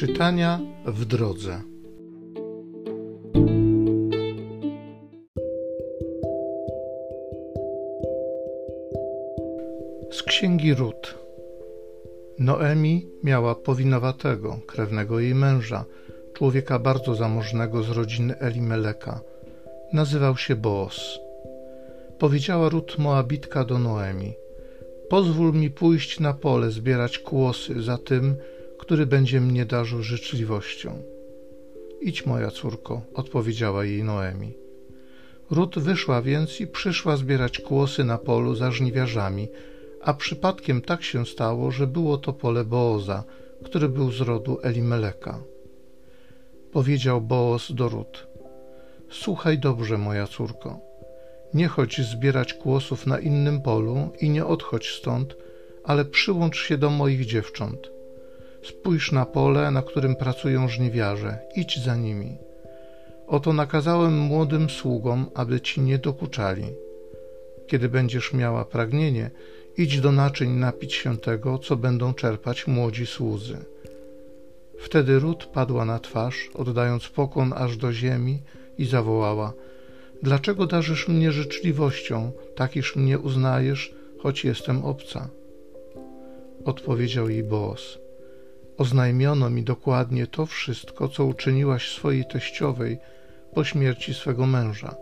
Czytania w drodze. Z księgi Rut. Noemi miała powinowatego, krewnego jej męża, człowieka bardzo zamożnego z rodziny Elimeleka. Nazywał się Boaz. Powiedziała Rut Moabitka do Noemi: Pozwól mi pójść na pole zbierać kłosy za tym, który będzie mnie darzył życzliwością. Idź, moja córko, odpowiedziała jej Noemi. Rut wyszła więc i przyszła zbierać kłosy na polu za żniwiarzami, a przypadkiem tak się stało, że było to pole Booza, który był z rodu Elimeleka. Powiedział Booz do Rut: Słuchaj dobrze, moja córko. Nie chodź zbierać kłosów na innym polu i nie odchodź stąd, ale przyłącz się do moich dziewcząt. Spójrz na pole, na którym pracują żniwiarze, idź za nimi. Oto nakazałem młodym sługom, aby ci nie dokuczali. Kiedy będziesz miała pragnienie, idź do naczyń napić się tego, co będą czerpać młodzi słudzy. Wtedy Rut padła na twarz, oddając pokłon aż do ziemi i zawołała: Dlaczego darzysz mnie życzliwością, tak iż mnie uznajesz, choć jestem obca? Odpowiedział jej Boaz: Oznajmiono mi dokładnie to wszystko, co uczyniłaś swojej teściowej po śmierci swego męża.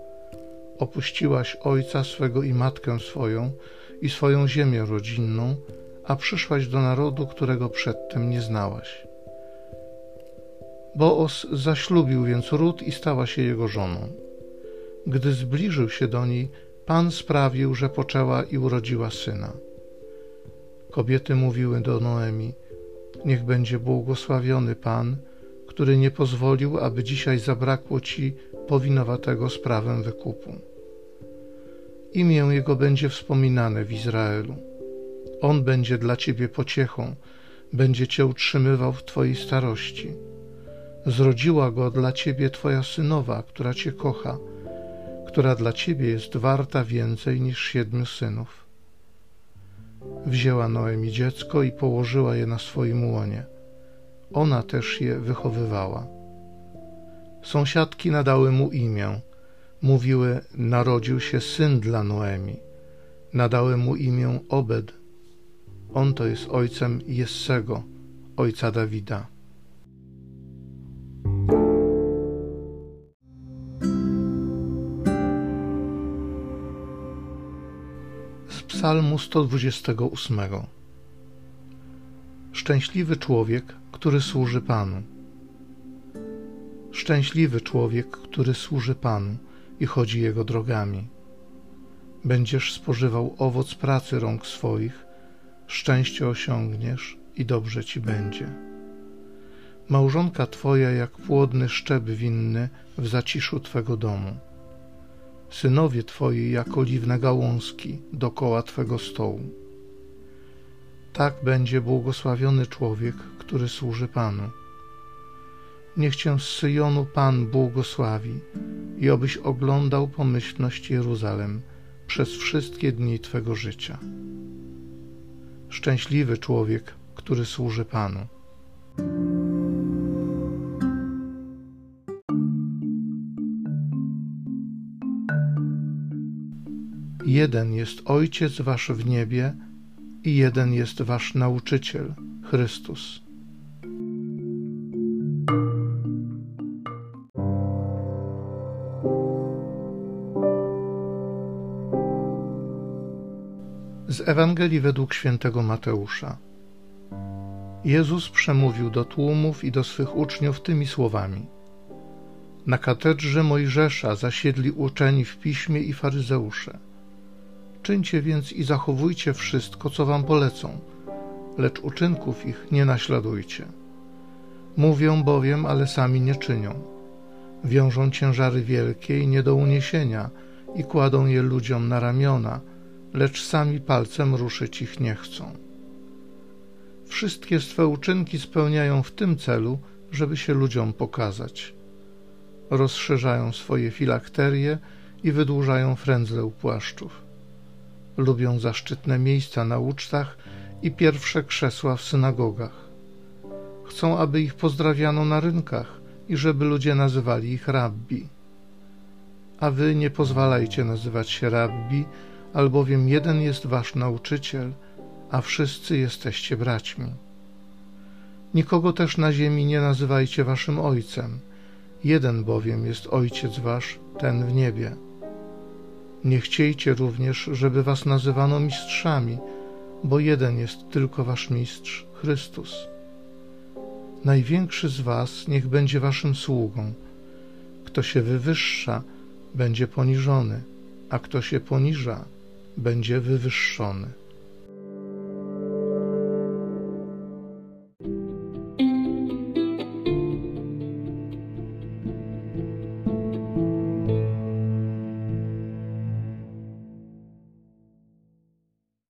Opuściłaś ojca swego i matkę swoją i swoją ziemię rodzinną, a przyszłaś do narodu, którego przedtem nie znałaś. Boos zaślubił więc Rut i stała się jego żoną. Gdy zbliżył się do niej, Pan sprawił, że poczęła i urodziła syna. Kobiety mówiły do Noemi: Niech będzie błogosławiony Pan, który nie pozwolił, aby dzisiaj zabrakło ci powinowatego z prawem wykupu. Imię jego będzie wspominane w Izraelu. On będzie dla ciebie pociechą, będzie cię utrzymywał w twojej starości. Zrodziła go dla ciebie twoja synowa, która cię kocha, która dla ciebie jest warta więcej niż siedmiu synów. Wzięła Noemi dziecko i położyła je na swoim łonie. Ona też je wychowywała. Sąsiadki nadały mu imię. Mówiły, narodził się syn dla Noemi. Nadały mu imię Obed. On to jest ojcem Jessego, ojca Dawida. Psalmu 128 Szczęśliwy człowiek, który służy Panu. Szczęśliwy człowiek, który służy Panu i chodzi Jego drogami. Będziesz spożywał owoc pracy rąk swoich, szczęście osiągniesz i dobrze ci będzie. Małżonka Twoja jak płodny szczep winny w zaciszu Twego domu synowie Twoi jak oliwne gałązki dokoła Twego stołu. Tak będzie błogosławiony człowiek, który służy Panu. Niech Cię z Syjonu Pan błogosławi i obyś oglądał pomyślność Jeruzalem przez wszystkie dni Twego życia. Szczęśliwy człowiek, który służy Panu. Jeden jest Ojciec Wasz w niebie i jeden jest Wasz nauczyciel, Chrystus. Z Ewangelii według świętego Mateusza. Jezus przemówił do tłumów i do swych uczniów tymi słowami. Na katedrze Mojżesza zasiedli uczeni w piśmie i faryzeusze. Czyńcie więc i zachowujcie wszystko, co wam polecą, lecz uczynków ich nie naśladujcie. Mówią bowiem, ale sami nie czynią. Wiążą ciężary wielkie i nie do uniesienia i kładą je ludziom na ramiona, lecz sami palcem ruszyć ich nie chcą. Wszystkie swe uczynki spełniają w tym celu, żeby się ludziom pokazać. Rozszerzają swoje filakterie i wydłużają frędzle u płaszczów lubią zaszczytne miejsca na ucztach i pierwsze krzesła w synagogach. Chcą, aby ich pozdrawiano na rynkach i żeby ludzie nazywali ich rabbi. A wy nie pozwalajcie nazywać się rabbi, albowiem jeden jest wasz nauczyciel, a wszyscy jesteście braćmi. Nikogo też na ziemi nie nazywajcie waszym ojcem, jeden bowiem jest ojciec wasz, ten w niebie. Nie chciejcie również, żeby was nazywano mistrzami, bo jeden jest tylko wasz mistrz, Chrystus. Największy z was niech będzie waszym sługą. Kto się wywyższa, będzie poniżony, a kto się poniża, będzie wywyższony.